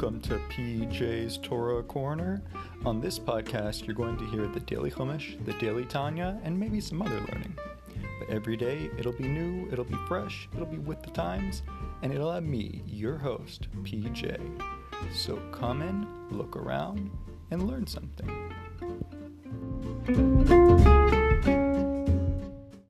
Welcome to PJ's Torah Corner. On this podcast, you're going to hear the Daily Chumash, the Daily Tanya, and maybe some other learning. But every day, it'll be new, it'll be fresh, it'll be with the times, and it'll have me, your host, PJ. So come in, look around, and learn something.